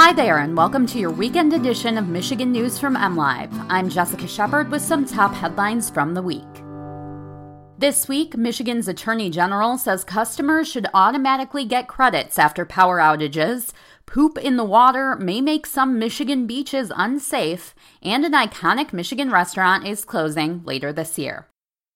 Hi there, and welcome to your weekend edition of Michigan News from MLive. I'm Jessica Shepard with some top headlines from the week. This week, Michigan's Attorney General says customers should automatically get credits after power outages. Poop in the water may make some Michigan beaches unsafe, and an iconic Michigan restaurant is closing later this year.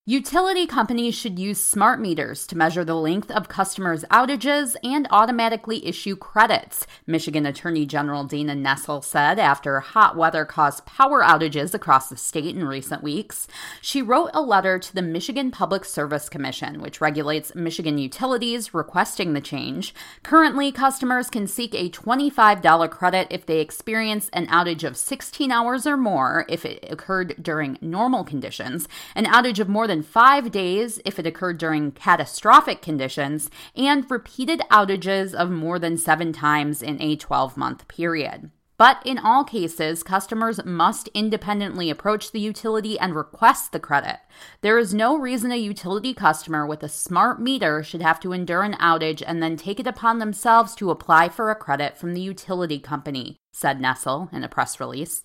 Utility companies should use smart meters to measure the length of customers' outages and automatically issue credits, Michigan Attorney General Dana Nessel said after hot weather caused power outages across the state in recent weeks. She wrote a letter to the Michigan Public Service Commission, which regulates Michigan utilities, requesting the change. Currently, customers can seek a $25 credit if they experience an outage of 16 hours or more if it occurred during normal conditions, an outage of more than five days if it occurred during catastrophic conditions, and repeated outages of more than seven times in a 12 month period. But in all cases, customers must independently approach the utility and request the credit. There is no reason a utility customer with a smart meter should have to endure an outage and then take it upon themselves to apply for a credit from the utility company, said Nessel in a press release.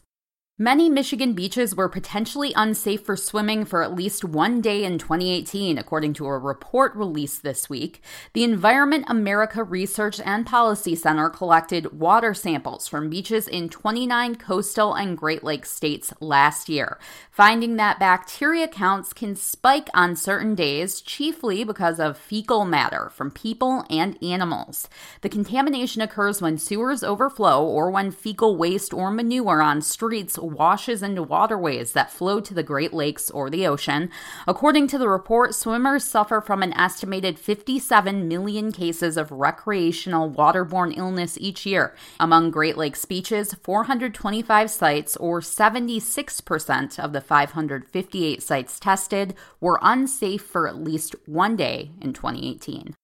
Many Michigan beaches were potentially unsafe for swimming for at least one day in 2018, according to a report released this week. The Environment America Research and Policy Center collected water samples from beaches in 29 coastal and Great Lakes states last year, finding that bacteria counts can spike on certain days, chiefly because of fecal matter from people and animals. The contamination occurs when sewers overflow or when fecal waste or manure on streets washes into waterways that flow to the Great Lakes or the ocean. According to the report, swimmers suffer from an estimated 57 million cases of recreational waterborne illness each year. Among Great Lakes beaches, 425 sites, or 76% of the 558 sites tested, were unsafe for at least one day in 2018.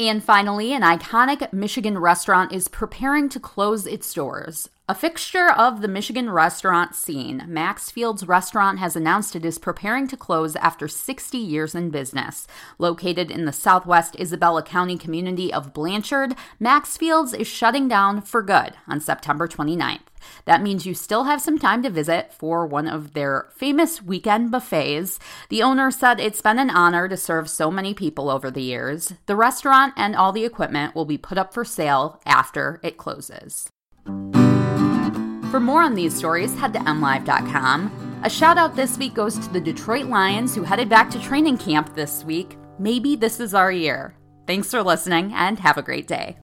And finally, an iconic Michigan restaurant is preparing to close its doors. A fixture of the Michigan restaurant scene, Maxfield's restaurant has announced it is preparing to close after 60 years in business. Located in the southwest Isabella County community of Blanchard, Maxfield's is shutting down for good on September 29th. That means you still have some time to visit for one of their famous weekend buffets. The owner said it's been an honor to serve so many people over the years. The restaurant and all the equipment will be put up for sale after it closes. For more on these stories, head to mlive.com. A shout out this week goes to the Detroit Lions who headed back to training camp this week. Maybe this is our year. Thanks for listening and have a great day.